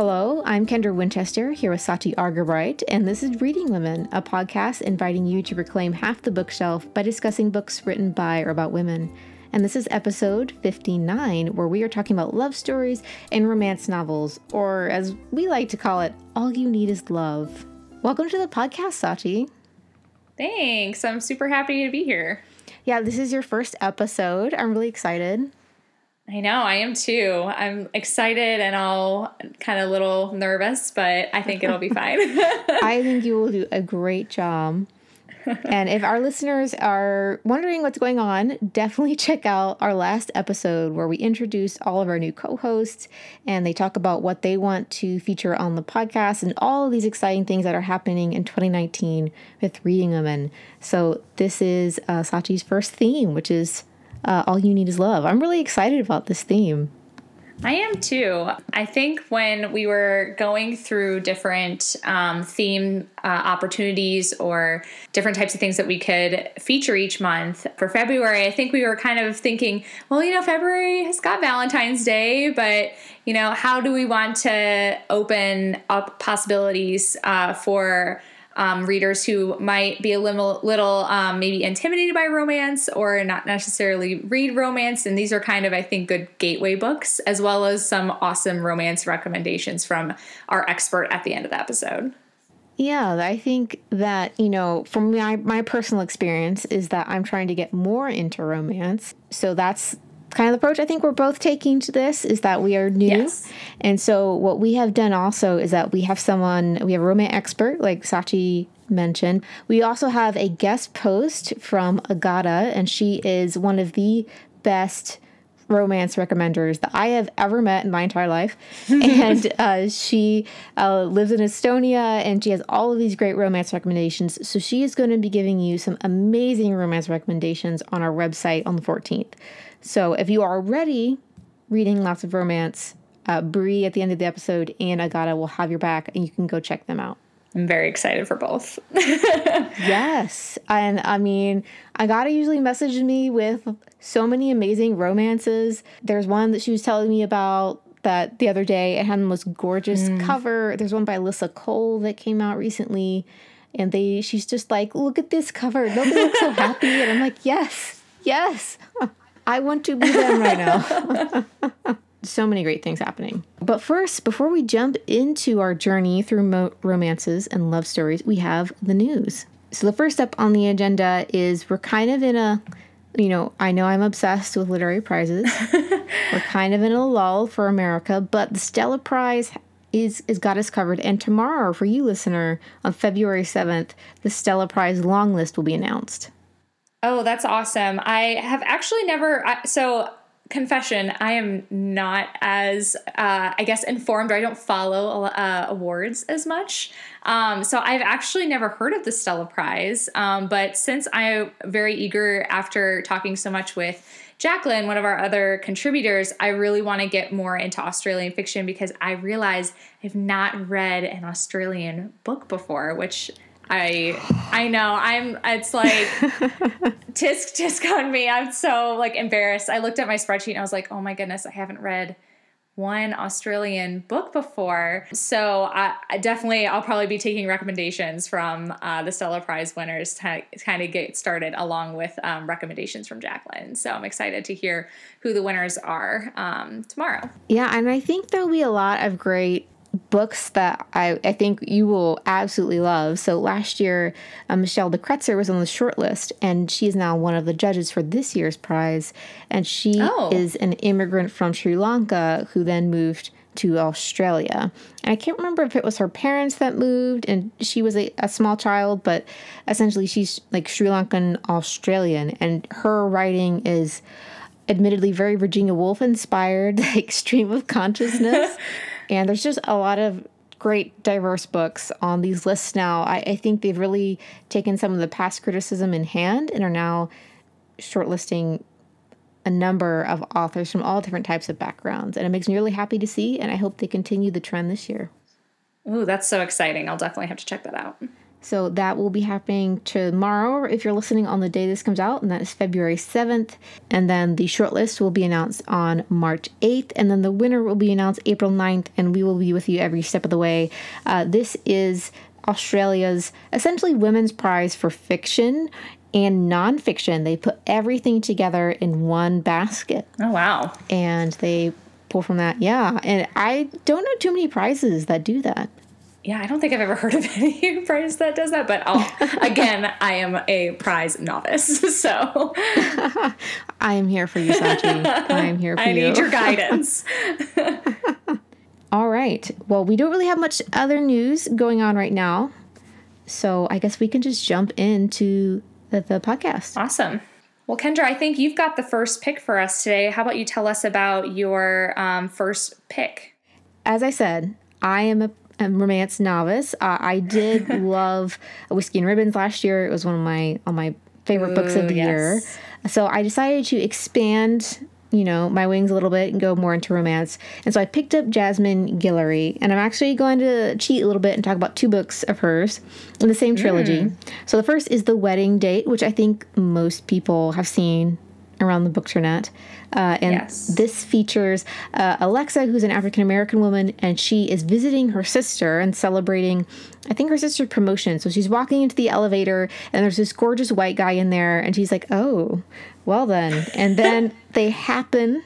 Hello, I'm Kendra Winchester here with Sachi Argabright, and this is Reading Women, a podcast inviting you to reclaim half the bookshelf by discussing books written by or about women. And this is episode 59, where we are talking about love stories and romance novels, or as we like to call it, All You Need Is Love. Welcome to the podcast, Sachi. Thanks. I'm super happy to be here. Yeah, this is your first episode. I'm really excited. I know, I am too. I'm excited and all kind of a little nervous, but I think it'll be fine. I think you will do a great job. and if our listeners are wondering what's going on, definitely check out our last episode where we introduce all of our new co hosts and they talk about what they want to feature on the podcast and all of these exciting things that are happening in 2019 with Reading Women. So, this is uh, Sachi's first theme, which is uh, All You Need Is Love. I'm really excited about this theme. I am too. I think when we were going through different um, theme uh, opportunities or different types of things that we could feature each month for February, I think we were kind of thinking, well, you know, February has got Valentine's Day, but, you know, how do we want to open up possibilities uh, for um, readers who might be a little, little um, maybe intimidated by romance or not necessarily read romance. And these are kind of, I think, good gateway books, as well as some awesome romance recommendations from our expert at the end of the episode. Yeah, I think that, you know, from my, my personal experience is that I'm trying to get more into romance. So that's kind of approach I think we're both taking to this is that we are new. Yes. And so what we have done also is that we have someone, we have a romance expert like Sachi mentioned. We also have a guest post from Agata, and she is one of the best romance recommenders that I have ever met in my entire life. and uh, she uh, lives in Estonia and she has all of these great romance recommendations. So she is going to be giving you some amazing romance recommendations on our website on the 14th. So if you are already reading lots of romance, uh, Bree at the end of the episode and Agata will have your back, and you can go check them out. I'm very excited for both. yes. And I mean, Agata usually messages me with so many amazing romances. There's one that she was telling me about that the other day. It had the most gorgeous mm. cover. There's one by Alyssa Cole that came out recently. And they she's just like, look at this cover. Nobody looks so happy. And I'm like, yes, yes. I want to be them right now. so many great things happening. But first, before we jump into our journey through mo- romances and love stories, we have the news. So, the first up on the agenda is we're kind of in a, you know, I know I'm obsessed with literary prizes. we're kind of in a lull for America, but the Stella Prize is is got us covered. And tomorrow, for you listener, on February 7th, the Stella Prize long list will be announced. Oh, that's awesome. I have actually never, so confession, I am not as, uh, I guess, informed or I don't follow uh, awards as much. Um, so I've actually never heard of the Stella Prize. Um, but since I'm very eager after talking so much with Jacqueline, one of our other contributors, I really want to get more into Australian fiction because I realize I've not read an Australian book before, which I I know I'm it's like tisk tisk on me. I'm so like embarrassed. I looked at my spreadsheet and I was like, oh my goodness, I haven't read one Australian book before. So I, I definitely I'll probably be taking recommendations from uh, the Stella Prize winners to kind of get started, along with um, recommendations from Jacqueline. So I'm excited to hear who the winners are um, tomorrow. Yeah, and I think there'll be a lot of great books that I, I think you will absolutely love. So last year, uh, Michelle de Kretser was on the short list, and she is now one of the judges for this year's prize. And she oh. is an immigrant from Sri Lanka who then moved to Australia. And I can't remember if it was her parents that moved and she was a, a small child, but essentially she's like Sri Lankan Australian, and her writing is admittedly very Virginia Woolf inspired, like stream of consciousness. And there's just a lot of great diverse books on these lists now. I, I, think they've really taken some of the past criticism in hand and are now shortlisting a number of authors from all different types of backgrounds. And it makes me really happy to see, and I hope they continue the trend this year. Ooh, that's so exciting. I'll definitely have to check that out. So that will be happening tomorrow if you're listening on the day this comes out, and that is February 7th. And then the shortlist will be announced on March 8th, and then the winner will be announced April 9th, and we will be with you every step of the way. Uh, this is Australia's essentially women's prize for fiction and nonfiction. They put everything together in one basket. Oh, wow. And they pull from that. Yeah. And I don't know too many prizes that do that yeah, I don't think I've ever heard of any prize that does that, but I'll, again, I am a prize novice, so I am here for you, Sachi. I am here for I you. I need your guidance. All right. Well, we don't really have much other news going on right now, so I guess we can just jump into the, the podcast. Awesome. Well, Kendra, I think you've got the first pick for us today. How about you tell us about your um, first pick? As I said, I am a a romance novice. Uh, I did love Whiskey and Ribbons last year. It was one of my on my favorite Ooh, books of the yes. year. So I decided to expand, you know, my wings a little bit and go more into romance. And so I picked up Jasmine Guillory, and I'm actually going to cheat a little bit and talk about two books of hers in the same trilogy. Mm. So the first is The Wedding Date, which I think most people have seen around the bookternet. Uh, and yes. this features uh, Alexa, who's an African American woman, and she is visiting her sister and celebrating, I think, her sister's promotion. So she's walking into the elevator, and there's this gorgeous white guy in there, and she's like, oh, well then. And then they happen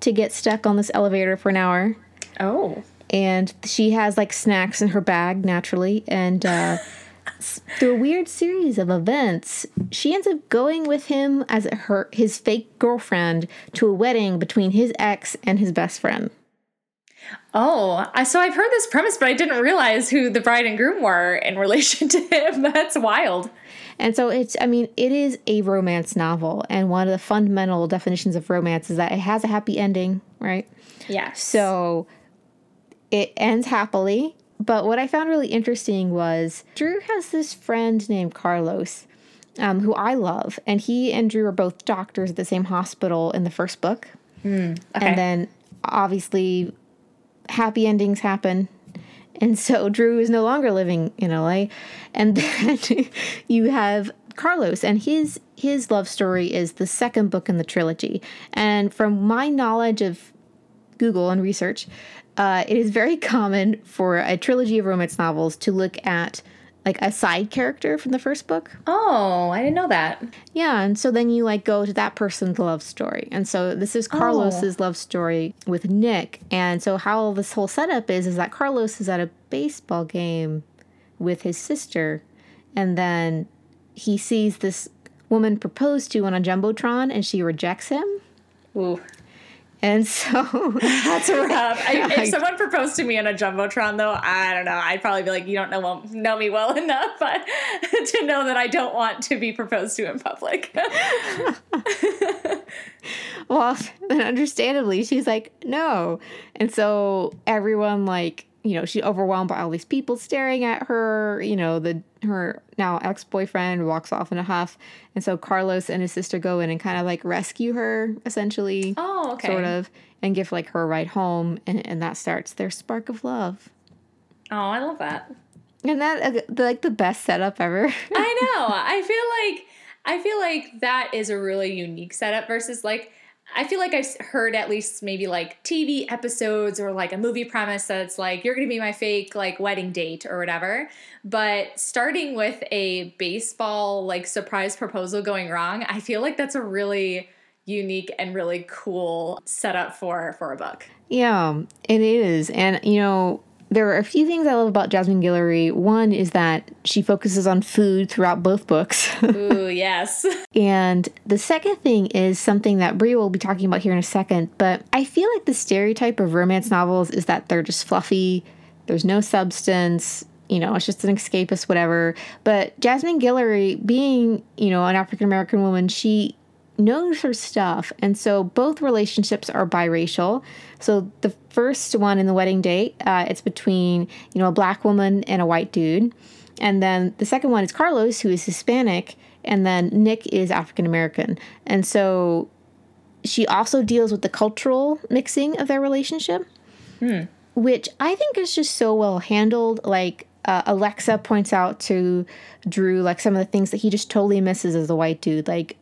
to get stuck on this elevator for an hour. Oh. And she has like snacks in her bag naturally, and uh, through a weird series of events, she ends up going with him as her his fake girlfriend to a wedding between his ex and his best friend. Oh, so I've heard this premise, but I didn't realize who the bride and groom were in relation to him. That's wild. And so it's, I mean, it is a romance novel. And one of the fundamental definitions of romance is that it has a happy ending, right? Yes. So it ends happily. But what I found really interesting was Drew has this friend named Carlos, um, who I love, and he and Drew are both doctors at the same hospital in the first book. Mm, okay. And then obviously, happy endings happen. And so Drew is no longer living in LA. And then you have Carlos and his his love story is the second book in the trilogy. And from my knowledge of Google and research, uh, it is very common for a trilogy of romance novels to look at like a side character from the first book. Oh, I didn't know that. Yeah, and so then you like go to that person's love story. And so this is Carlos's oh. love story with Nick. And so how this whole setup is is that Carlos is at a baseball game with his sister and then he sees this woman propose to on a jumbotron and she rejects him. Ooh. And so that's rough. I, if someone proposed to me on a jumbotron, though, I don't know. I'd probably be like, "You don't know know me well enough, but to know that I don't want to be proposed to in public." well, then understandably, she's like, "No," and so everyone like you know she's overwhelmed by all these people staring at her you know the her now ex-boyfriend walks off in a huff. And so carlos and his sister go in and kind of like rescue her essentially oh okay. sort of and give like her a ride home and, and that starts their spark of love. Oh i love that. And that uh, like the best setup ever. I know. I feel like i feel like that is a really unique setup versus like I feel like I've heard at least maybe like TV episodes or like a movie premise that's like, you're going to be my fake like wedding date or whatever. But starting with a baseball like surprise proposal going wrong, I feel like that's a really unique and really cool setup for for a book. Yeah, it is. And you know, there are a few things I love about Jasmine Guillory. One is that she focuses on food throughout both books. Ooh, yes. and the second thing is something that Bree will be talking about here in a second, but I feel like the stereotype of romance novels is that they're just fluffy, there's no substance, you know, it's just an escapist, whatever. But Jasmine Guillory, being, you know, an African American woman, she knows her stuff. And so both relationships are biracial. So the first one in the wedding date, uh, it's between, you know, a black woman and a white dude. And then the second one is Carlos, who is Hispanic, and then Nick is African American. And so she also deals with the cultural mixing of their relationship, hmm. which I think is just so well handled. Like, uh, Alexa points out to Drew like some of the things that he just totally misses as a white dude, like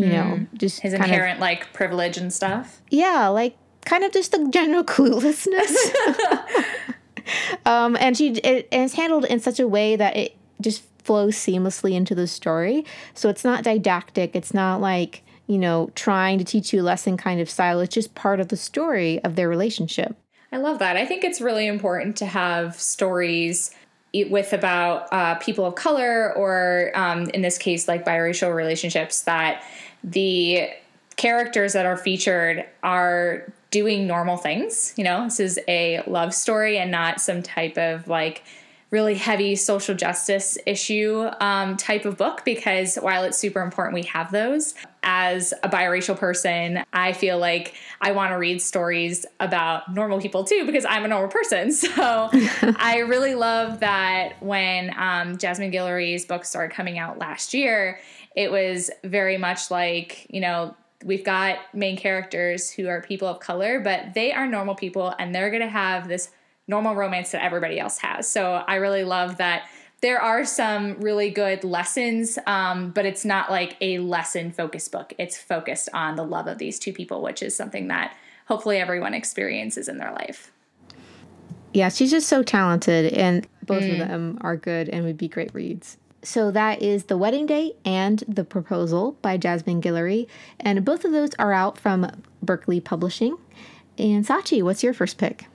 you mm. know, just his inherent of, like privilege and stuff. Yeah, like kind of just the general cluelessness. um, and she it, and it's handled in such a way that it just flows seamlessly into the story. So it's not didactic. It's not like you know trying to teach you a lesson kind of style. It's just part of the story of their relationship. I love that. I think it's really important to have stories with about uh, people of color or um, in this case like biracial relationships that the characters that are featured are doing normal things. You know, this is a love story and not some type of like really heavy social justice issue um, type of book because while it's super important we have those as a biracial person i feel like i want to read stories about normal people too because i'm a normal person. So i really love that when um, jasmine guillory's book started coming out last year it was very much like you know we've got main characters who are people of color, but they are normal people and they're going to have this normal romance that everybody else has. So I really love that there are some really good lessons, um, but it's not like a lesson focused book. It's focused on the love of these two people, which is something that hopefully everyone experiences in their life. Yeah, she's just so talented, and both mm. of them are good and would be great reads. So that is The Wedding Date and The Proposal by Jasmine Guillory. And both of those are out from Berkley Publishing. And Sachi, what's your first pick?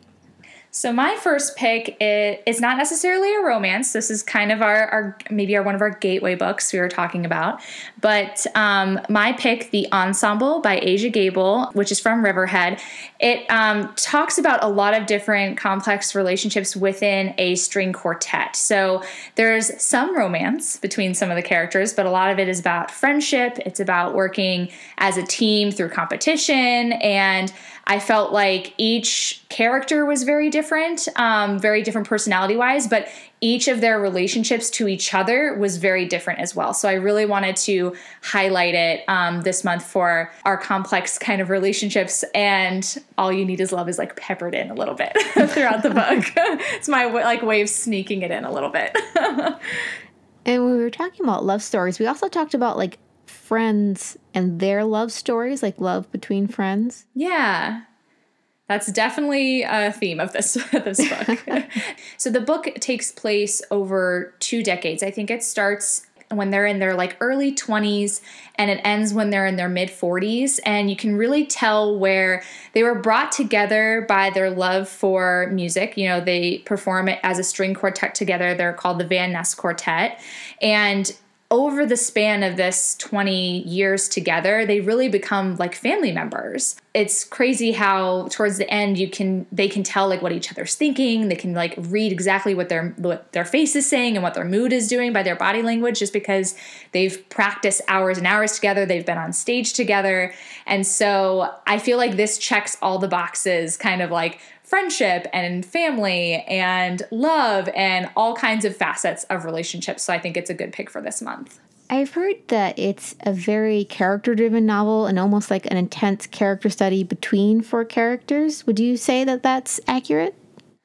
So my first pick is, not necessarily a romance. This is kind of our, our maybe our one of our gateway books we were talking about. But um, my pick, The Ensemble by Aja Gabel, which is from Riverhead, it um, talks about a lot of different complex relationships within a string quartet. So there's some romance between some of the characters, but a lot of it is about friendship. It's about working as a team through competition and I felt like each character was very different, um, very different personality wise, but each of their relationships to each other was very different as well. So I really wanted to highlight it um, this month for our complex kind of relationships. And all you need is love is like peppered in a little bit throughout the book. it's my like way of sneaking it in a little bit. and when we were talking about love stories, we also talked about like friends and their love stories, like love between friends. Yeah. That's definitely a theme of this this book. so the book takes place over two decades. I think it starts when they're in their like early 20s and it ends when they're in their mid 40s and you can really tell where they were brought together by their love for music you know they perform it as a string quartet together they're called the van ness quartet and over the span of this 20 years together they really become like family members. It's crazy how towards the end you can they can tell like what each other's thinking. They can like read exactly what their what their face is saying and what their mood is doing by their body language just because they've practiced hours and hours together. They've been on stage together. And so i feel like this checks all the boxes kind of like friendship and family and love and all kinds of facets of relationships. So I think it's a good pick for this month. I've heard that it's a very character driven novel and almost like an intense character study between four characters. Would you say that that's accurate?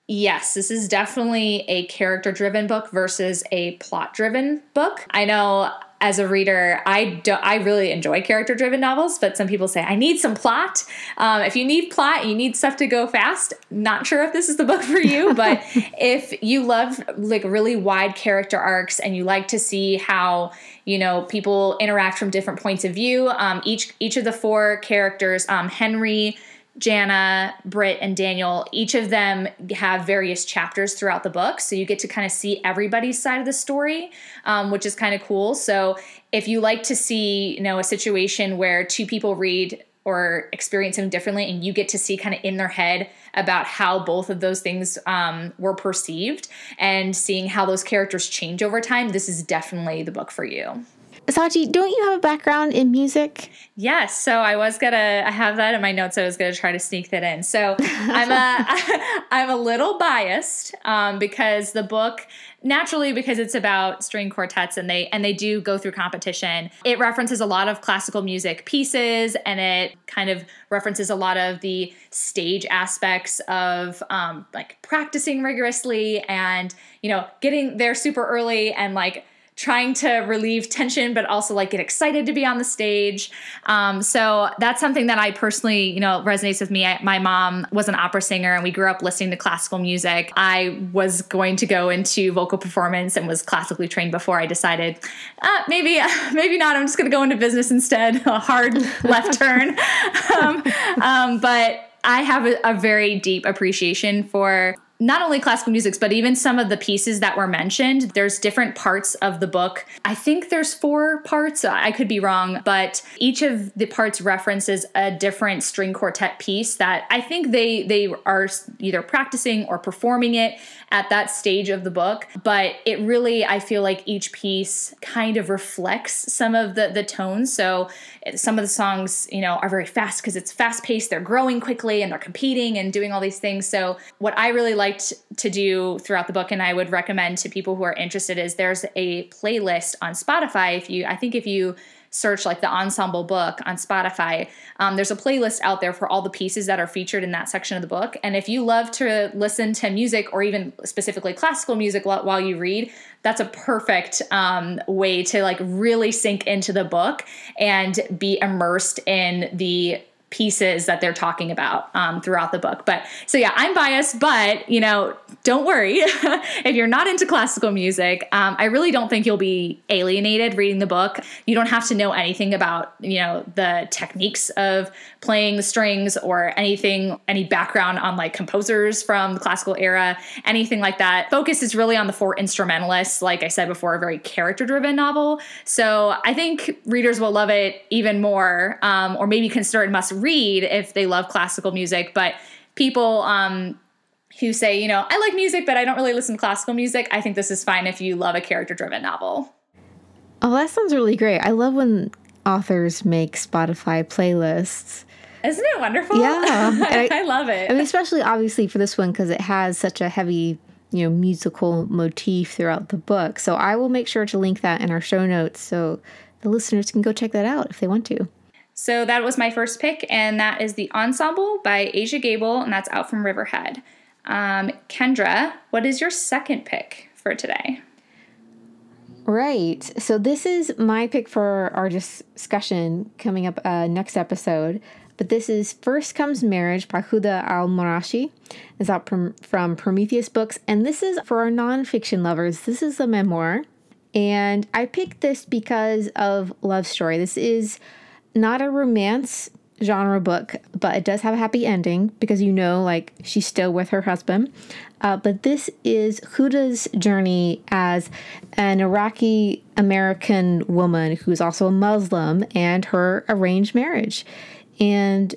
Yes, this is definitely a character driven book versus a plot driven book. I know as a reader, I do, I really enjoy character driven novels, but some people say I need some plot. Um, if you need plot, you need stuff to go fast. Not sure if this is the book for you, but if you love like really wide character arcs and you like to see how you know people interact from different points of view, um, each each of the four characters, um, Henry. Jana, Britt, and Daniel, each of them have various chapters throughout the book. So you get to kind of see everybody's side of the story, um, which is kind of cool. So if you like to see, you know, a situation where two people read or experience them differently and you get to see kind of in their head about how both of those things um, were perceived and seeing how those characters change over time, this is definitely the book for you. Sachi, don't you have a background in music? Yes. So I was gonna. I have that in my notes. I was gonna try to sneak that in. So I'm a. I'm a little biased um, because the book naturally because it's about string quartets and they and they do go through competition it references a lot of classical music pieces and it kind of references a lot of the stage aspects of um, like practicing rigorously and you know getting there super early and like trying to relieve tension, but also like get excited to be on the stage. Um, so that's something that I personally, you know, resonates with me. I, my mom was an opera singer and we grew up listening to classical music. I was going to go into vocal performance and was classically trained before I decided uh, maybe, maybe not. I'm just going to go into business instead. A hard left turn. Um, um, but I have a, a very deep appreciation for not only classical music, but even some of the pieces that were mentioned. There's different parts of the book. I think there's four parts. I could be wrong, but each of the parts references a different string quartet piece that I think they they are either practicing or performing it at that stage of the book. But it really, I feel like each piece kind of reflects some of the the tones. So eh, some of the songs, you know, are very fast because it's fast paced. They're growing quickly and they're competing and doing all these things. So what I really liked to do throughout the book, and I would recommend to people who are interested, is there's a playlist on Spotify. If you, I think if you search like the ensemble book on Spotify, um, there's a playlist out there for all the pieces that are featured in that section of the book. And if you love to listen to music or even specifically classical music while you read, that's a perfect um, way to like really sink into the book and be immersed in the pieces that they're talking about um, throughout the book. But so yeah, I'm biased, but you know, don't worry if you're not into classical music. Um, I really don't think you'll be alienated reading the book. You don't have to know anything about you know the techniques of playing the strings or anything, any background on like composers from the classical era, anything like that. Focus is really on the four instrumentalists. Like I said before, a very character-driven novel. So I think readers will love it even more, um, or maybe consider it must read if they love classical music, but people um, who say, you know, I like music, but I don't really listen to classical music, I think this is fine if you love a character driven novel. Oh, that sounds really great. I love when authors make Spotify playlists. Isn't it wonderful? Yeah. I, I, love it. I mean, especially obviously for this one because it has such a heavy, you know, musical motif throughout the book. So I will make sure to link that in our show notes so the listeners can go check that out if they want to. So that was my first pick, and that is The Ensemble by Aja Gabel, and that's out from Riverhead. Um, Kendra, what is your second pick for today? Right. So this is my pick for our discussion coming up uh, next episode. But this is First Comes Marriage by Huda Al Marashi. It's out from, from Prometheus Books. And this is for our nonfiction lovers. This is a memoir. And I picked this because of Love Story. This is not a romance genre book, but it does have a happy ending because you know, like, she's still with her husband. Uh, but this is Huda's journey as an Iraqi American woman who's also a Muslim and her arranged marriage. And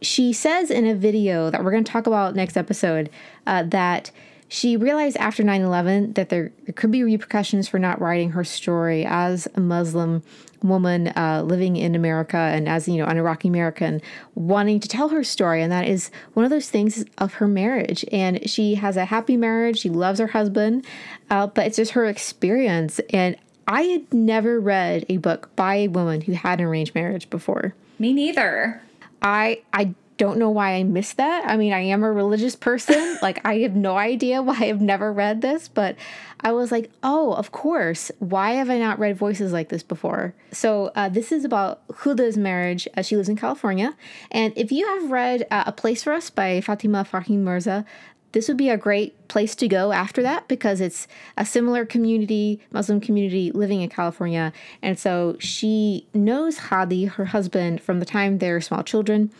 she says in a video that we're going to talk about next episode uh, that she realized after 9 11 that there, there could be repercussions for not writing her story as a Muslim woman uh, living in America and as you know an Iraqi American wanting to tell her story. And that is one of those things of her marriage. And she has a happy marriage. She loves her husband uh, but it's just her experience. And I had never read a book by a woman who had an arranged marriage before. Me neither. I I don't know why I missed that. I mean, I am a religious person. like, I have no idea why I've never read this, but I was like, oh, of course. Why have I not read voices like this before? So, uh, this is about Huda's marriage. Uh, she lives in California. And if you have read uh, A Place for Us by Fatima Farheen Mirza, this would be a great place to go after that because it's a similar community, Muslim community living in California. And so she knows Hadi, her husband, from the time they're small children.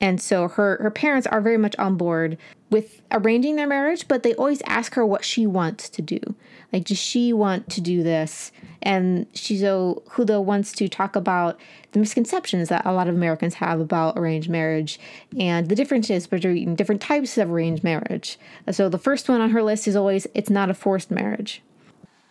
And so her her parents are very much on board with arranging their marriage, but they always ask her what she wants to do. Like, does she want to do this? And Shizo Huda wants to talk about the misconceptions that a lot of Americans have about arranged marriage and the differences between different types of arranged marriage. So the first one on her list is always it's not a forced marriage.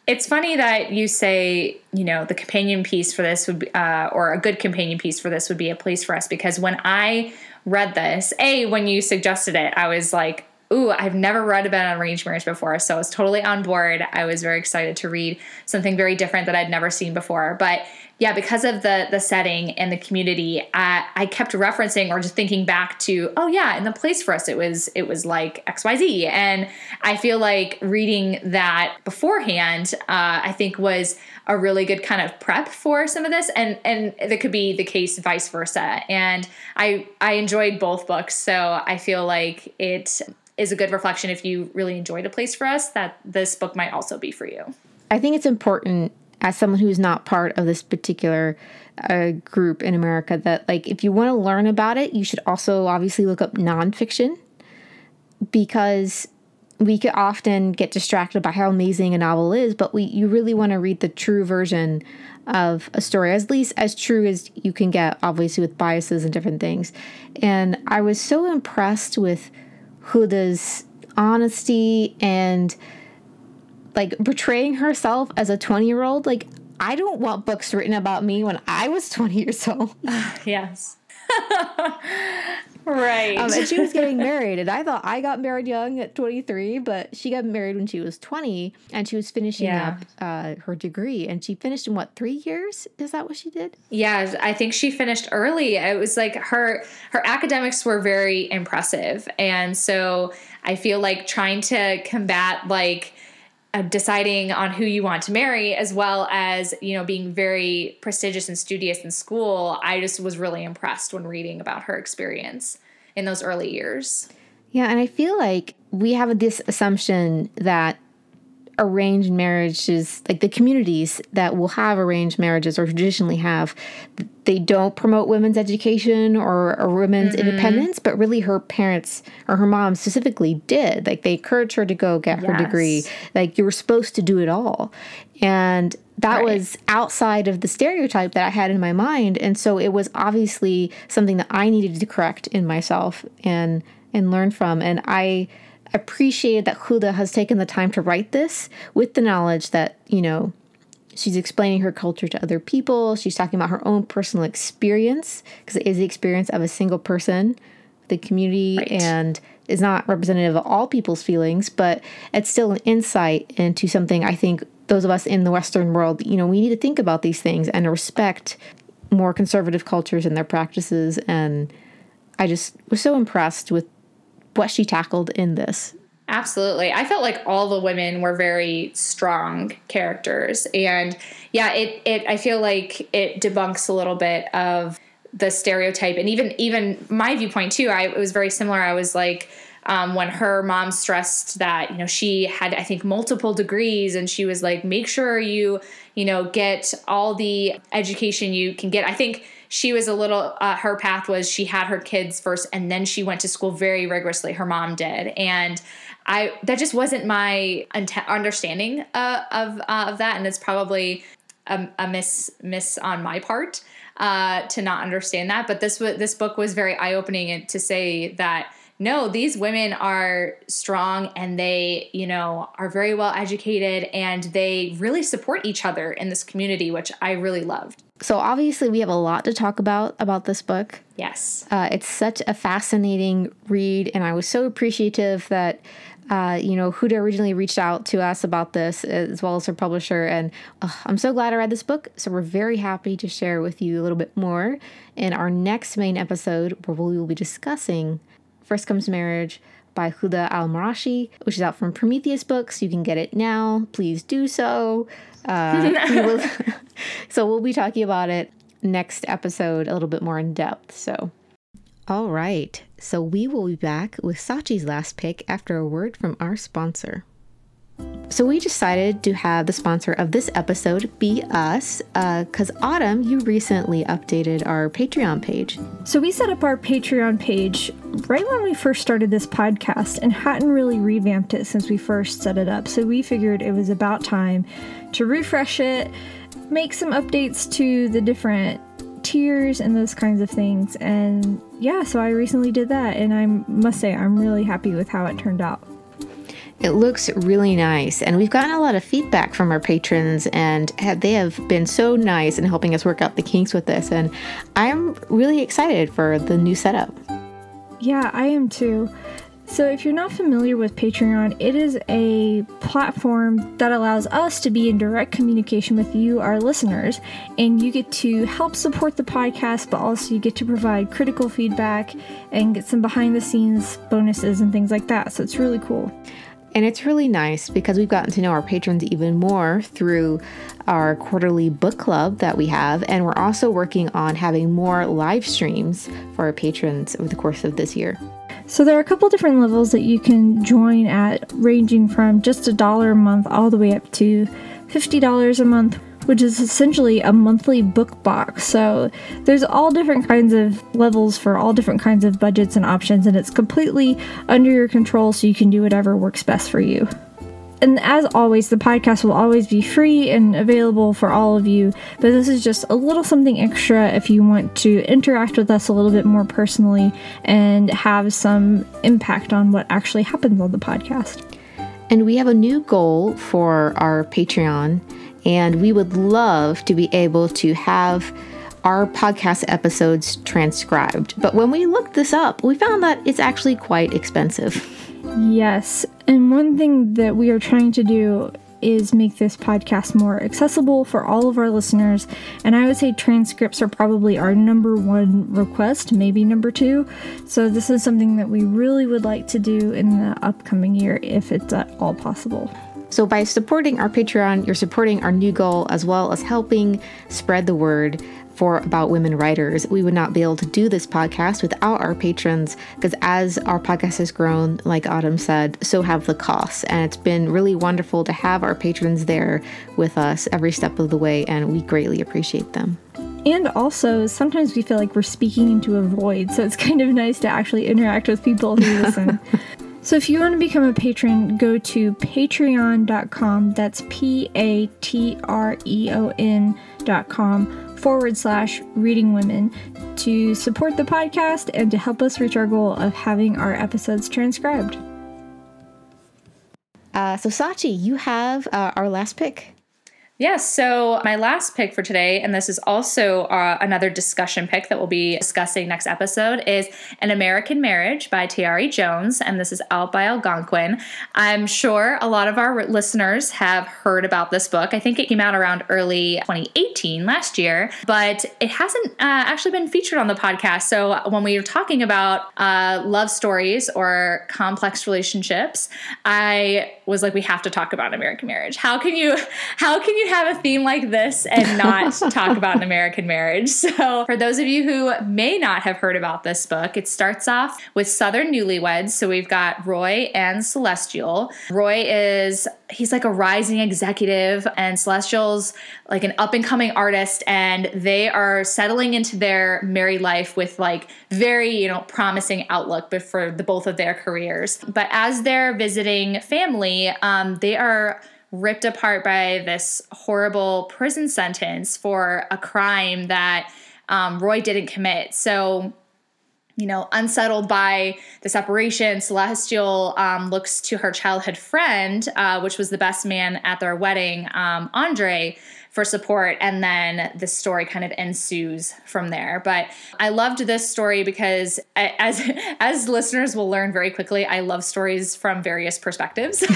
it's funny that you say, you know, the companion piece for this would be, uh, or a good companion piece for this would be a place for us because when I read this, A, when you suggested it, I was like, ooh, I've never read about an arranged marriage before. So I was totally on board. I was very excited to read something very different that I'd never seen before. But yeah, because of the the setting and the community, I, I kept referencing or just thinking back to, oh yeah, in the place for us, it was it was like X Y Z, and I feel like reading that beforehand, uh, I think was a really good kind of prep for some of this, and and that could be the case vice versa. And I I enjoyed both books, so I feel like it is a good reflection if you really enjoyed a place for us that this book might also be for you. I think it's important as someone who's not part of this particular uh, group in America that, like, if you want to learn about it, you should also obviously look up nonfiction because we could often get distracted by how amazing a novel is, but we you really want to read the true version of a story, as least as true as you can get, obviously with biases and different things. And I was so impressed with Huda's honesty and like portraying herself as a 20 year old. Like, I don't want books written about me when I was 20 years old. yes. right. Um, and she was getting married, and I thought I got married young at 23, but she got married when she was 20, and she was finishing yeah. up uh, her degree. And she finished in what three years? Is that what she did? Yeah, I think she finished early. It was like her her academics were very impressive, and so I feel like trying to combat like Uh, deciding on who you want to marry as well as you know being very prestigious and studious in school i just was really impressed when reading about her experience in those early years. Yeah and i feel like we have this assumption that arranged marriages, like the communities that will have arranged marriages or traditionally have, they don't promote women's education or, or women's mm-hmm. independence, but really her parents or her mom specifically did. Like they encouraged her to go get yes. her degree. Like you were supposed to do it all. And that right. was outside of the stereotype that I had in my mind. And so it was obviously something that I needed to correct in myself and and learn from. And I appreciated that Huda has taken the time to write this with the knowledge that, you know, she's explaining her culture to other people. She's talking about her own personal experience because it is the experience of a single person, the community, right. and is not representative of all people's feelings, but it's still an insight into something I think those of us in the Western world, you know, we need to think about these things and respect more conservative cultures and their practices. And I just was so impressed with what she tackled in this. Absolutely. I felt like all the women were very strong characters. And yeah, it, it I feel like it debunks a little bit of the stereotype and even even my viewpoint too. I it was very similar. I was like um, when her mom stressed that you know she had I think multiple degrees and she was like make sure you you know get all the education you can get. I think she was a little uh, her path was she had her kids first and then she went to school very rigorously. Her mom did. And i that just wasn't my understanding uh, of uh, of that. And it's probably a, a miss miss on my part uh, to not understand that. But this was this book was very eye-opening to say that no, these women are strong and they, you know, are very well educated and they really support each other in this community, which I really loved. So obviously, we have a lot to talk about about this book. Yes, uh, it's such a fascinating read, and I was so appreciative that. Uh, you know, Huda originally reached out to us about this as well as her publisher. And uh, I'm so glad I read this book. So we're very happy to share with you a little bit more in our next main episode where we will be discussing First Comes Marriage by Huda Al Marashi, which is out from Prometheus Books. You can get it now. Please do so. Uh, we will, so we'll be talking about it next episode a little bit more in depth. So, all right. So we will be back with Sachi's last pick after a word from our sponsor. So we decided to have the sponsor of this episode be us, because uh, Autumn, you recently updated our Patreon page. So we set up our Patreon page right when we first started this podcast and hadn't really revamped it since we first set it up. So we figured it was about time to refresh it, make some updates to the different tiers and those kinds of things. And yeah, so I recently did that, and I must say I'm really happy with how it turned out. It looks really nice, and we've gotten a lot of feedback from our patrons, and they have been so nice in helping us work out the kinks with this. And I'm really excited for the new setup. Yeah, I am too. So, if you're not familiar with Patreon, it is a platform that allows us to be in direct communication with you, our listeners, and you get to help support the podcast, but also you get to provide critical feedback and get some behind the scenes bonuses and things like that. So, it's really cool. And it's really nice because we've gotten to know our patrons even more through our quarterly book club that we have. And we're also working on having more live streams for our patrons over the course of this year. So there are a couple different levels that you can join at, ranging from just a dollar a month all the way up to $50 a month, which is essentially a monthly book box. So there's all different kinds of levels for all different kinds of budgets and options, and it's completely under your control so you can do whatever works best for you. And as always, the podcast will always be free and available for all of you, but this is just a little something extra if you want to interact with us a little bit more personally and have some impact on what actually happens on the podcast. And we have a new goal for our Patreon, and we would love to be able to have our podcast episodes transcribed. But when we looked this up, we found that it's actually quite expensive. Yes. And one thing that we are trying to do is make this podcast more accessible for all of our listeners. And I would say transcripts are probably our number one request, maybe number two. So this is something that we really would like to do in the upcoming year if it's at all possible. So, by supporting our Patreon, you're supporting our new goal as well as helping spread the word for About Women Writers. We would not be able to do this podcast without our patrons because as our podcast has grown, like Autumn said, so have the costs. And it's been really wonderful to have our patrons there with us every step of the way, and we greatly appreciate them. And also, sometimes we feel like we're speaking into a void, so it's kind of nice to actually interact with people who listen. So if you want to become a patron, go to patreon.com. That's P A T R E O N.com forward slash reading women to support the podcast and to help us reach our goal of having our episodes transcribed. Uh, so, Sachi, you have uh, our last pick. Yes, so my last pick for today, and this is also uh, another discussion pick that we'll be discussing next episode, is An American Marriage by Tayari Jones, and this is out by Algonquin. I'm sure a lot of our listeners have heard about this book. I think it came out around early 2018, last year, but it hasn't uh, actually been featured on the podcast. So when we were talking about uh, love stories or complex relationships, I was like, we have to talk about American Marriage. How can you, how can you have a theme like this and not talk about an American marriage. So, for those of you who may not have heard about this book, it starts off with Southern newlyweds. So, we've got Roy and Celestial. Roy is, he's like a rising executive, and Celestial's like an up and coming artist, and they are settling into their married life with like very, you know, promising outlook but for the both of their careers. But as they're visiting family, um, they are ripped apart by this horrible prison sentence for a crime that um, Roy didn't commit. So, you know, unsettled by the separation, Celestial um, looks to her childhood friend, uh, which was the best man at their wedding, um, Andre, for support and then the story kind of ensues from there. But i loved this story because as as listeners will learn very quickly i love stories from various perspectives.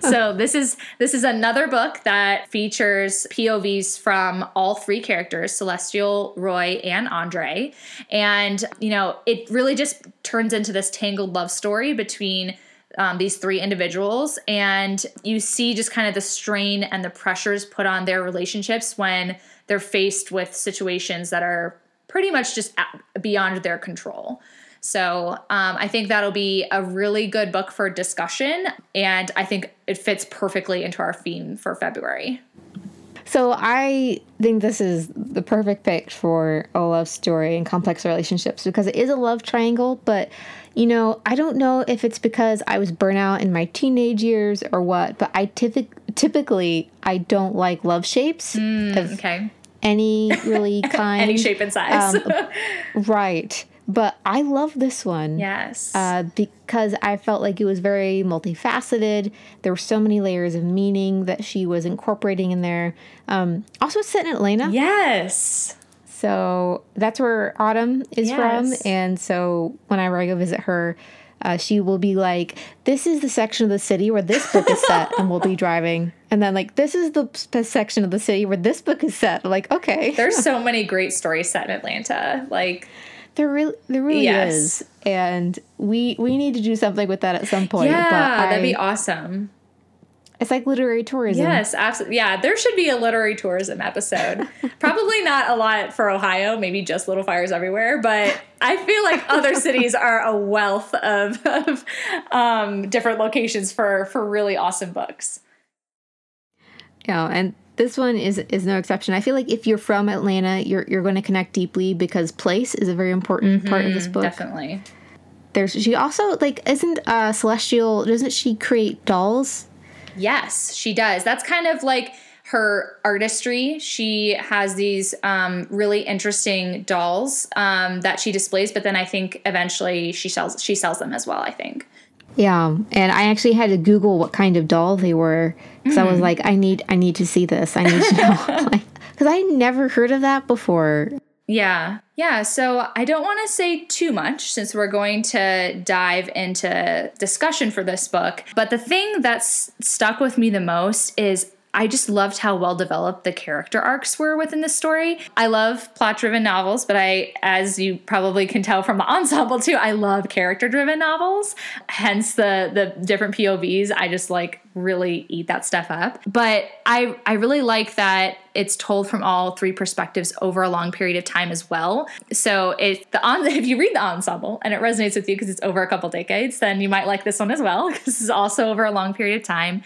So this is this is another book that features povs from all three characters celestial roy and andre. And you know it really just turns into this tangled love story between um, these three individuals, and you see just kind of the strain and the pressures put on their relationships when they're faced with situations that are pretty much just beyond their control. So um, I think that'll be a really good book for discussion, and I think it fits perfectly into our theme for February. So I think this is the perfect pick for a love story and complex relationships because it is a love triangle, but you know, I don't know if it's because I was burnout in my teenage years or what, but I typically typically I don't like love shapes mm, okay. any really kind, any shape and size. um, right. But I love this one. Yes. Uh, because I felt like it was very multifaceted. There were so many layers of meaning that she was incorporating in there. Um, also, it's set in Atlanta. yes. So that's where Autumn is from. And so whenever I go visit her, uh, she will be like, This is the section of the city where this book is set, and we'll be driving. And then, like, this is the sp- section of the city where this book is set. I'm like, okay. There's so many great stories set in Atlanta. Like, There really, there really Yes. is, and we we need to do something with that at some point. yeah, I, that'd be awesome. It's like literary tourism. Yes, absolutely. Yeah, there should be a literary tourism episode. Probably not a lot for Ohio, maybe just Little Fires Everywhere, but I feel like other cities are a wealth of, of um, different locations for for really awesome books. Yeah, and this one is is no exception. I feel like if you're from Atlanta, you're you're going to connect deeply because place is a very important part of this book. Definitely. There's she also like isn't uh Celestial doesn't she create dolls? Yes, she does. That's kind of like her artistry. She has these um, really interesting dolls um, that she displays, but then I think eventually she sells she sells them as well. I think. Yeah, and I actually had to Google what kind of doll they were because I was like, I need I need to see this. I need to know because I never heard of that before. Yeah. Yeah. So I don't want to say too much since we're going to dive into discussion for this book. But the thing that's stuck with me the most is I just loved how well developed the character arcs were within the story. I love plot driven novels, but I, as you probably can tell from the ensemble too, I love character driven novels. Hence the the different POVs. I just like really eat that stuff up. But I I really like that it's told from all three perspectives over a long period of time as well. So if the on if you read the ensemble and it resonates with you because it's over a couple decades, then you might like this one as well this is also over a long period of time.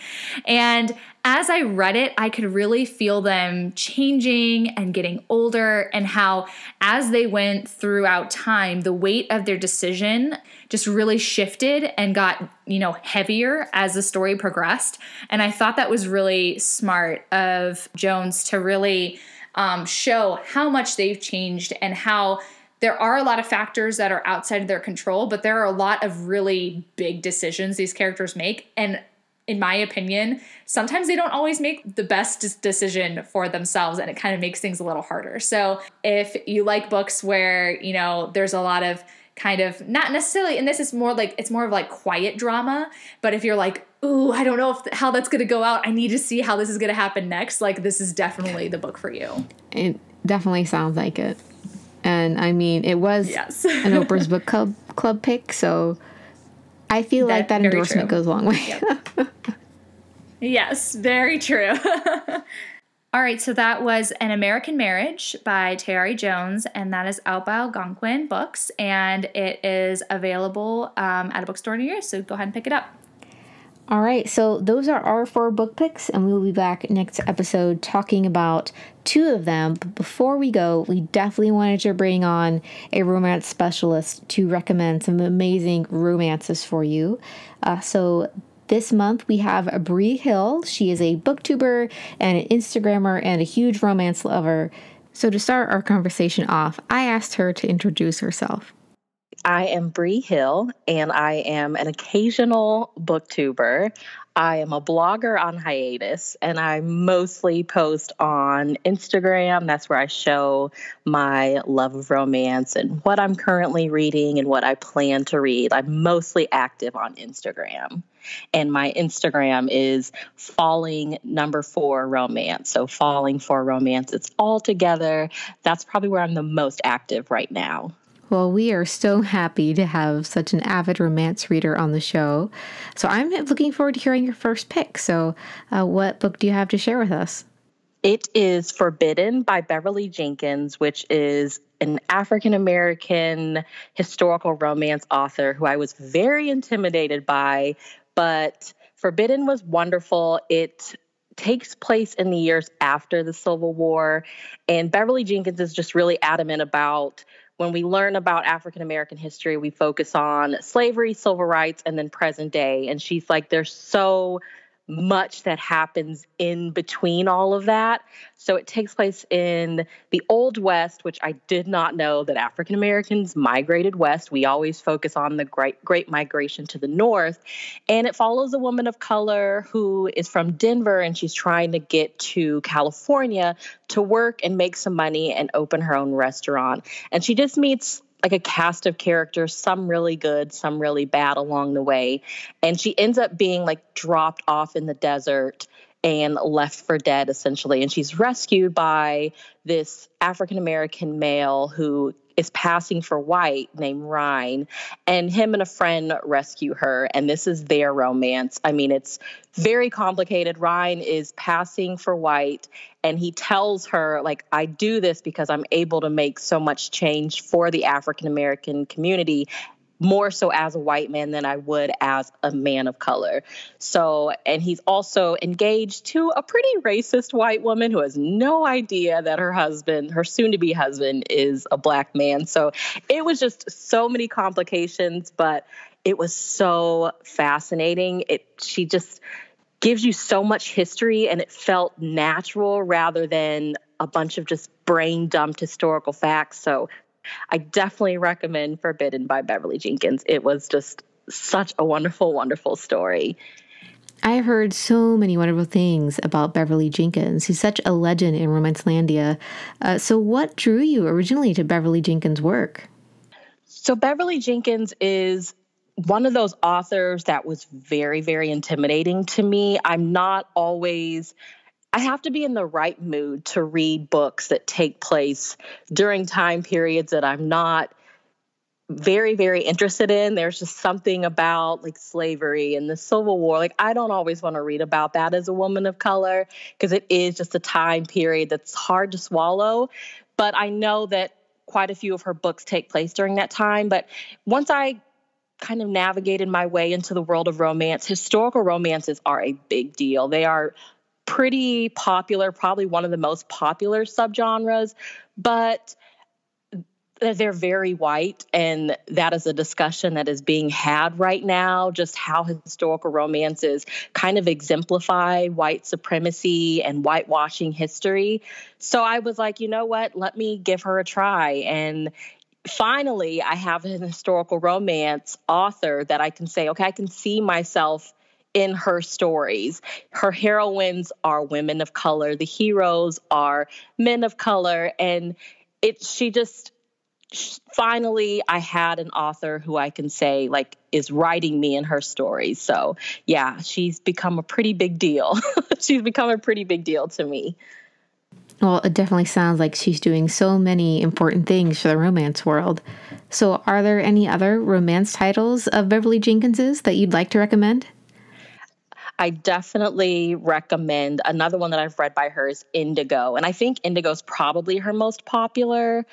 And as I read it, I could really feel them changing and getting older, and how as they went throughout time, the weight of their decision just really shifted and got, you know, heavier as the story progressed. And I thought that was really smart of Jones to really um, show how much they've changed and how there are a lot of factors that are outside of their control, but there are a lot of really big decisions these characters make. And in my opinion, sometimes they don't always make the best decision for themselves and it kind of makes things a little harder. So, if you like books where, you know, there's a lot of kind of not necessarily and this is more like it's more of like quiet drama, but if you're like, "Ooh, I don't know if how that's going to go out. I need to see how this is going to happen next." Like this is definitely the book for you. It definitely sounds like it. And I mean, it was Yes. an Oprah's book club club pick, so I feel like That- that endorsement true. goes a long way. Yes, very true. All right, so that was An American Marriage by Tayari Jones, and that is out by Algonquin Books, and it is available um, at a bookstore near you, so go ahead and pick it up. All right, so those are our four book picks, and we will be back next episode talking about two of them. But before we go, we definitely wanted to bring on a romance specialist to recommend some amazing romances for you. Uh, so this month we have Bree Hill. She is a booktuber and an Instagrammer and a huge romance lover. So to start our conversation off, I asked her to introduce herself. I am Bree Hill, and I am an occasional booktuber. I am a blogger on hiatus, and I mostly post on Instagram. That's where I show my love of romance and what I'm currently reading and what I plan to read. I'm mostly active on Instagram. And my Instagram is falling number four romance. So falling for romance. It's all together. That's probably where I'm the most active right now. Well, we are so happy to have such an avid romance reader on the show. So I'm looking forward to hearing your first pick. So, uh, what book do you have to share with us? It is Forbidden by Beverly Jenkins, which is an African American historical romance author who I was very intimidated by, but Forbidden was wonderful. It takes place in the years after the Civil War, and Beverly Jenkins is just really adamant about when we learn about African American history, we focus on slavery, civil rights, and then present day. And she's like, there's so much that happens in between all of that. So it takes place in the Old West, which I did not know that African Americans migrated west. We always focus on the great great migration to the north, and it follows a woman of color who is from Denver and she's trying to get to California to work and make some money and open her own restaurant. And she just meets like a cast of characters, some really good, some really bad along the way. And she ends up being like dropped off in the desert and left for dead essentially. And she's rescued by this African American male who is passing for white named Rhine, and him and a friend rescue her. And this is their romance. I mean, it's very complicated. Rhine is passing for white, and he tells her, like, I do this because I'm able to make so much change for the African American community more so as a white man than I would as a man of color. So, and he's also engaged to a pretty racist white woman who has no idea that her husband, her soon to be husband, is a black man. So it was just so many complications, but it was so fascinating. It, she just, gives you so much history and it felt natural rather than a bunch of just brain dumped historical facts. So I definitely recommend Forbidden by Beverly Jenkins. It was just such a wonderful, wonderful story. I've heard so many wonderful things about Beverly Jenkins. He's such a legend in Romancelandia. Uh, so, what drew you originally to Beverly Jenkins' work? So, Beverly Jenkins is one of those authors that was very, very intimidating to me. I'm not always I have to be in the right mood to read books that take place during time periods that I'm not very very interested in. There's just something about like slavery and the civil war. Like i don't always want to read about that as a woman of color because it is just a time period that's hard to swallow. But i know that quite a few of her books take place during that time. But once i kind of navigated my way into the world of romance historical romances are a big deal. They are pretty popular, probably one of the most popular subgenres, but they're very white and that is a discussion that is being had right now just how historical romances kind of exemplify white supremacy and whitewashing history. So i was like you know what? Let me give her a try. And finally i have an historical romance author that i can say okay i can see myself in her stories. Her heroines are women of color, the heroes are men of color and it she just finally I had an author who I can say like is writing me in her stories. So, yeah, she's become a pretty big deal. she's become a pretty big deal to me. Well, it definitely sounds like she's doing so many important things for the romance world. So, are there any other romance titles of Beverly Jenkins's that you'd like to recommend? I definitely recommend another one that I've read by her is Indigo. And I think Indigo is probably her most popular.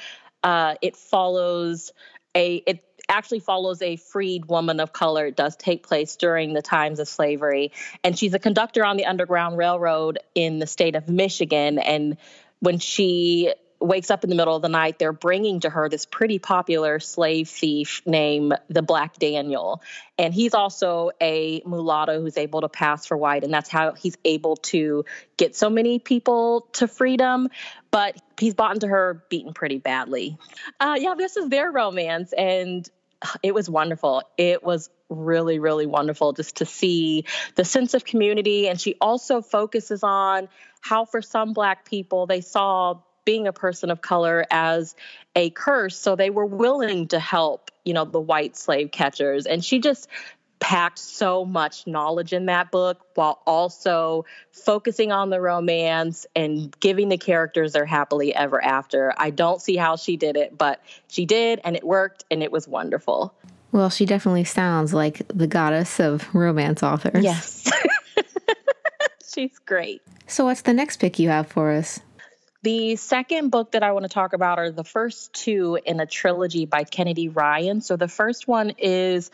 Uh, it follows a, it actually follows a freed woman of color. It does take place during the times of slavery. And she's a conductor on the Underground Railroad in the state of Michigan. And when she wakes up in the middle of the night, they're bringing to her this pretty popular slave thief named the Black Daniel. And he's also a mulatto who's able to pass for white. And that's how he's able to get so many people to freedom. But he's bought into her beaten pretty badly. Uh, yeah, this is their romance. And it was wonderful. It was really, really wonderful just to see the sense of community. And she also focuses on how, for some Black people, they saw being a person of color as a curse. So they were willing to help, you know, the white slave catchers. And she just packed so much knowledge in that book while also focusing on the romance and giving the characters their happily ever after. I don't see how she did it, but she did and it worked and it was wonderful. Well, she definitely sounds like the goddess of romance authors. Yes. She's great. So, what's the next pick you have for us? The second book that I want to talk about are the first two in a trilogy by Kennedy Ryan. So the first one is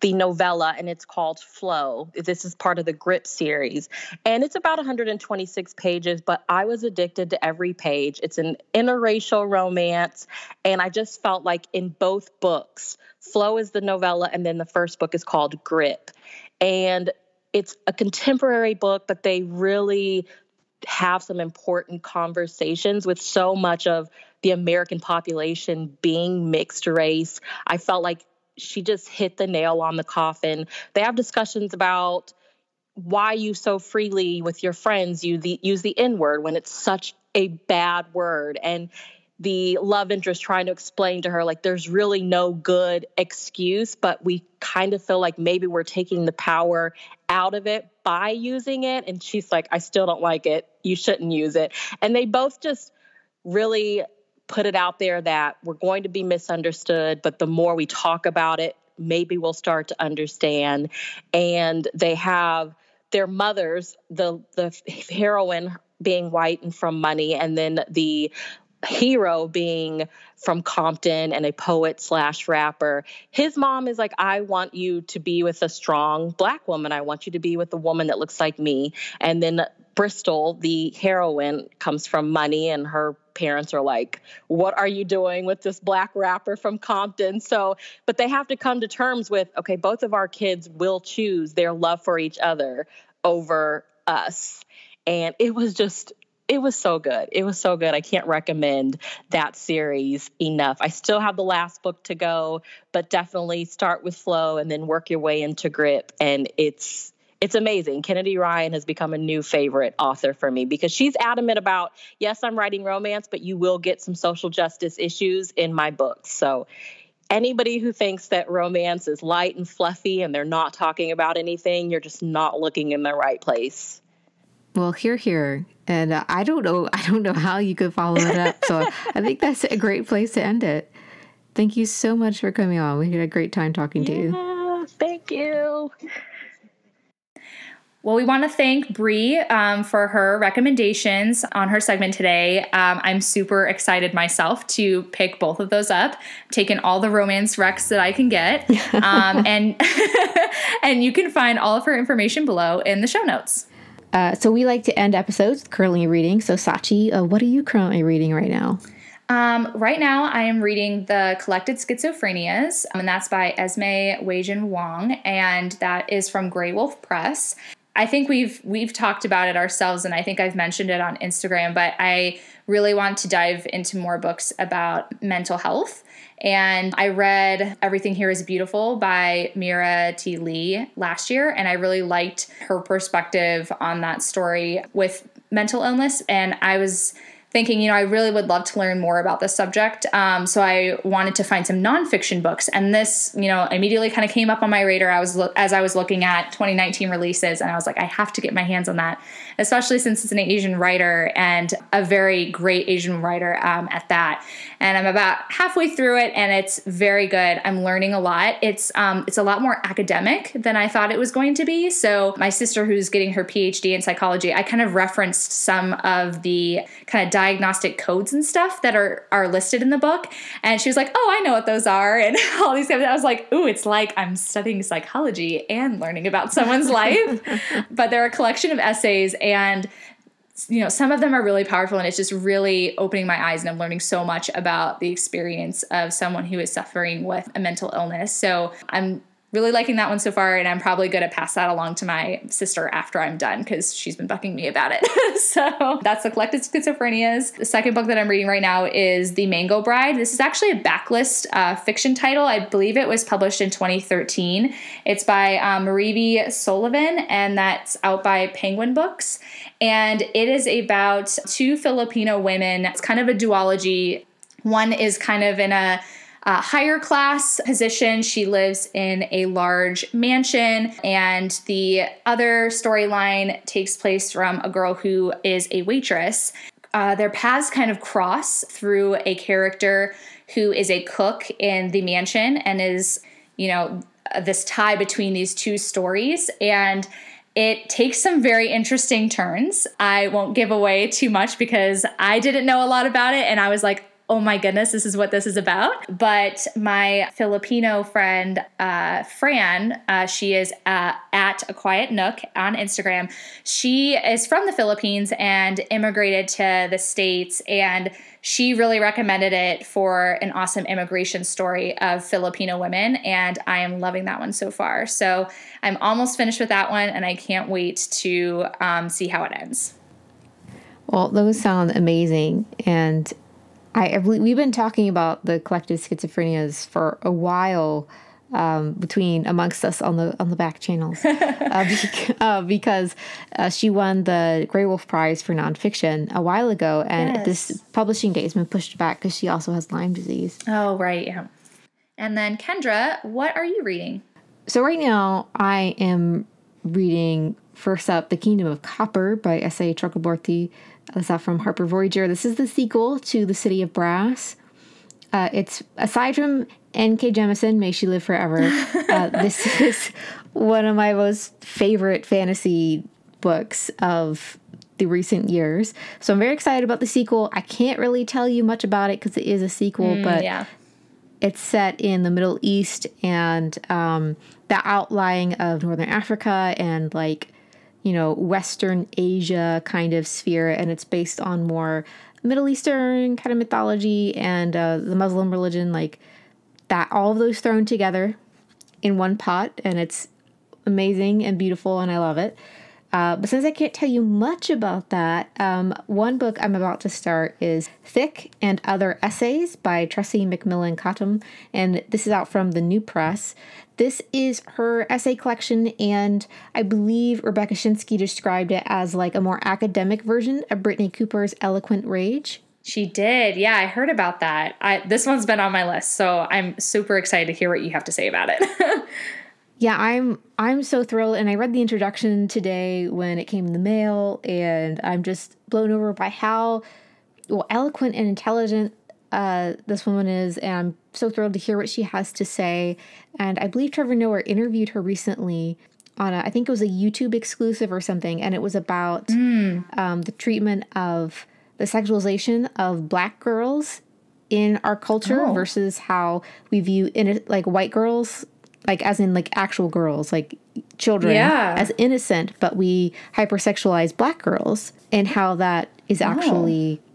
the novella and it's called Flow. This is part of the Grip series. And it's about 126 pages, but I was addicted to every page. It's an interracial romance. And I just felt like in both books, Flow is the novella, and then the first book is called Grip. And it's a contemporary book, but they really have some important conversations with so much of the American population being mixed race. I felt like she just hit the nail on the coffin. They have discussions about why you so freely with your friends you the use the N word when it's such a bad word and the love interest trying to explain to her like there's really no good excuse but we kind of feel like maybe we're taking the power out of it by using it. And she's like I still don't like it. You shouldn't use it. And they both just really put it out there that we're going to be misunderstood but the more we talk about it maybe we'll start to understand. And they have their mothers, the the heroine being white and from money, and then the hero being from Compton and a poet slash rapper. His mom is like, I want you to be with a strong black woman. I want you to be with a woman that looks like me. And then Bristol, the heroine, comes from money, and her parents are like, What are you doing with this black rapper from Compton? So, but they have to come to terms with, okay, both of our kids will choose their love for each other over us. And it was just, it was so good. It was so good. I can't recommend that series enough. I still have the last book to go, but definitely start with Flow and then work your way into Grip. And it's it's amazing. Kennedy Ryan has become a new favorite author for me because she's adamant about, yes, I'm writing romance, but you will get some social justice issues in my books. So anybody who thinks that romance is light and fluffy and they're not talking about anything, you're just not looking in the right place. Well, here, here, and uh, I don't know, I don't know how you could follow it up. So I think that's a great place to end it. Thank you so much for coming on. We had a great time talking yeah, to you. Thank you. Well, we want to thank Bree um, for her recommendations on her segment today. Um, I'm super excited myself to pick both of those up. I'm taking all the romance recs that I can get, um, and and you can find all of her information below in the show notes. Uh, so we like to end episodes currently reading. So Sachi, uh, what are you currently reading right now? Um, right now, I am reading The Collected Schizophrenias, and that's by Esme Weijun Wang, and that is from Graywolf Press. I think we've we've talked about it ourselves, and I think I've mentioned it on Instagram. But I really want to dive into more books about mental health. And I read Everything Here is Beautiful by Mira T. Lee last year, and I really liked her perspective on that story with mental illness. And I was thinking, you know, I really would love to learn more about this subject. Um, so I wanted to find some nonfiction books, and this, you know, immediately kind of came up on my radar. I was lo- as I was looking at 2019 releases, and I was like, I have to get my hands on that, especially since it's an Asian writer and a very great Asian writer um, at that. And I'm about halfway through it, and it's very good. I'm learning a lot. It's um, it's a lot more academic than I thought it was going to be. So my sister, who's getting her PhD in psychology, I kind of referenced some of the kind of diagnostic codes and stuff that are are listed in the book. And she was like, "Oh, I know what those are," and all these things. I was like, "Ooh, it's like I'm studying psychology and learning about someone's life." But they're a collection of essays and you know, some of them are really powerful and it's just really opening my eyes and I'm learning so much about the experience of someone who is suffering with a mental illness. So I'm really liking that one so far, and I'm probably going to pass that along to my sister after I'm done because she's been bucking me about it. so that's the Collected Schizophrenias. The second book that I'm reading right now is The Mango Bride. This is actually a backlist uh, fiction title. I believe it was published in 2013. It's by um, Marivi Soliven, and that's out by Penguin Books. And it is about two Filipino women. It's kind of a duology. One is kind of in a uh, higher class position. She lives in a large mansion, and the other storyline takes place from a girl who is a waitress. Uh, their paths kind of cross through a character who is a cook in the mansion and is, you know, this tie between these two stories. And it takes some very interesting turns. I won't give away too much because I didn't know a lot about it and I was like, oh my goodness, this is what this is about. But my Filipino friend, uh, Fran, uh, she is uh, at A Quiet Nook on Instagram. She is from the Philippines and immigrated to the States. And she really recommended it for an awesome immigration story of Filipino women. And I am loving that one so far. So I'm almost finished with that one. And I can't wait to um, see how it ends. Well, those sound amazing. And I, we've been talking about the collective schizophrenias for a while um, between amongst us on the on the back channels uh, beca- uh, because uh, she won the Graywolf Prize for nonfiction a while ago, and yes. this publishing date has been pushed back because she also has Lyme disease. Oh right, yeah. And then Kendra, what are you reading? So right now I am reading first up The Kingdom of Copper by S.A. Chakraborty. That's out from Harper Voyager. This is the sequel to The City of Brass. Uh, it's aside from N.K. Jemisin, may she live forever. Uh, this is one of my most favorite fantasy books of the recent years. So I'm very excited about the sequel. I can't really tell you much about it because it is a sequel, mm, but yeah. it's set in the Middle East and um, the outlying of Northern Africa and like you know, Western Asia kind of sphere, and it's based on more Middle Eastern kind of mythology and uh, the Muslim religion, like that, all of those thrown together in one pot, and it's amazing and beautiful, and I love it. Uh, but since I can't tell you much about that, um, one book I'm about to start is Thick and Other Essays by Tressie McMillan Cottom, and this is out from the New Press. This is her essay collection, and I believe Rebecca Schinsky described it as like a more academic version of Brittney Cooper's Eloquent Rage. She did. Yeah, I heard about that. I, this one's been on my list, so I'm super excited to hear what you have to say about it. yeah, I'm I'm so thrilled and I read the introduction today when it came in the mail and I'm just blown over by how well eloquent and intelligent uh, this woman is, and I'm so thrilled to hear what she has to say. And I believe Trevor Noah interviewed her recently on a, I think it was a YouTube exclusive or something, and it was about mm. um, the treatment of the sexualization of black girls in our culture oh. versus how we view in like white girls like as in like actual girls like children yeah. as innocent but we hypersexualize black girls and how that is oh. actually oh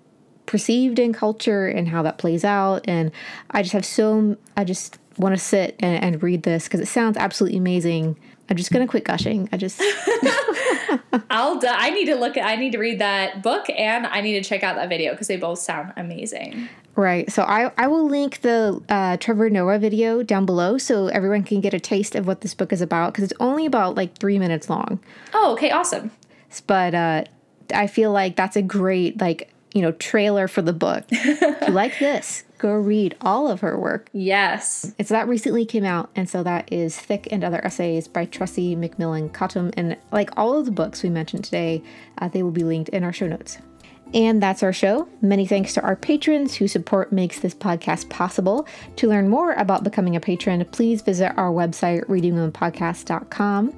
perceived in culture and how that plays out. And I just have so, I just want to sit and, and read this because it sounds absolutely amazing. I'm just gonna quit gushing. I just I'll I need to look at I need to read that book and I need to check out that video because they both sound amazing. Right. So I I will link the uh, Trevor Noah video down below so everyone can get a taste of what this book is about because it's only about like three minutes long. Oh, okay, awesome. But uh, I feel like that's a great like you know, trailer for the book. if you like this, go read all of her work. Yes. It's that recently came out, and so that is Thick and Other Essays by Tressie McMillan Cottom. And like all of the books we mentioned today, uh, they will be linked in our show notes. And that's our show. Many thanks to our patrons whose support makes this podcast possible. To learn more about becoming a patron, please visit our website, readingwomenpodcast.com.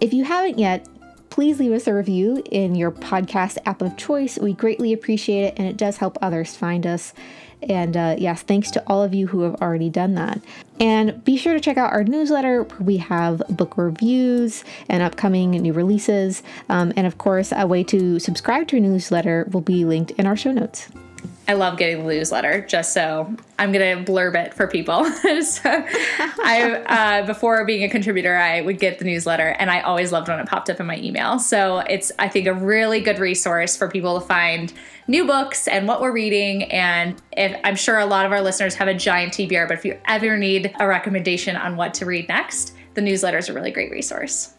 If you haven't yet, please leave us a review in your podcast app of choice. We greatly appreciate it, and it does help others find us. And uh, yes, thanks to all of you who have already done that. And be sure to check out our newsletter where we have book reviews and upcoming new releases. Um, and of course, a way to subscribe to our newsletter will be linked in our show notes. I love getting the newsletter. Just so I'm gonna blurb it for people. so I uh, before being a contributor, I would get the newsletter, and I always loved when it popped up in my email. So it's I think a really good resource for people to find new books and what we're reading. And if I'm sure a lot of our listeners have a giant TBR, but if you ever need a recommendation on what to read next, the newsletter is a really great resource.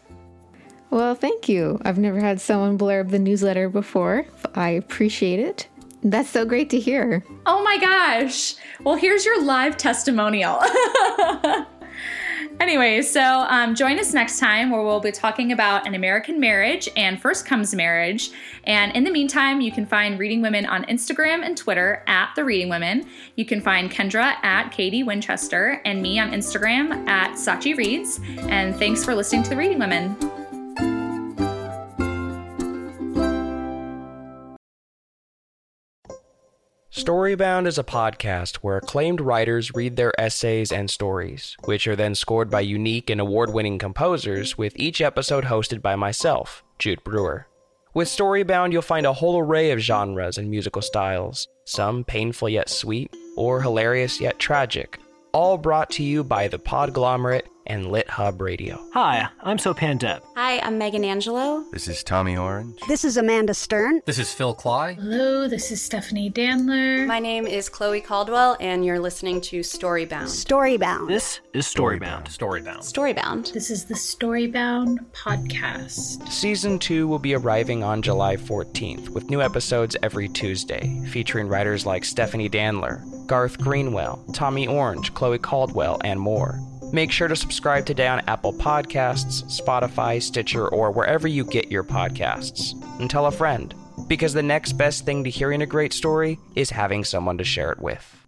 Well, thank you. I've never had someone blurb the newsletter before. I appreciate it. That's so great to hear. Oh my gosh. Well, here's your live testimonial. anyway, so um, join us next time where we'll be talking about an American marriage and first comes marriage. And in the meantime, you can find Reading Women on Instagram and Twitter at The Reading Women. You can find Kendra at Katie Winchester and me on Instagram at Sachi Reads. And thanks for listening to The Reading Women. Storybound is a podcast where acclaimed writers read their essays and stories, which are then scored by unique and award winning composers, with each episode hosted by myself, Jude Brewer. With Storybound, you'll find a whole array of genres and musical styles, some painful yet sweet, or hilarious yet tragic, all brought to you by the Podglomerate and Lit Hub Radio. Hi, I'm Sopan Deb. Hi, I'm Megan Angelo. This is Tommy Orange. This is Amanda Stern. This is Phil Klay. Hello, this is Stephanie Danler. My name is Chloe Caldwell, and you're listening to Storybound. Storybound. This is Storybound. Storybound. Storybound. This is the Storybound podcast. Season 2 will be arriving on July 14th, with new episodes every Tuesday, featuring writers like Stephanie Danler, Garth Greenwell, Tommy Orange, Chloe Caldwell, and more. Make sure to subscribe today on Apple Podcasts, Spotify, Stitcher, or wherever you get your podcasts. And tell a friend, because the next best thing to hearing a great story is having someone to share it with.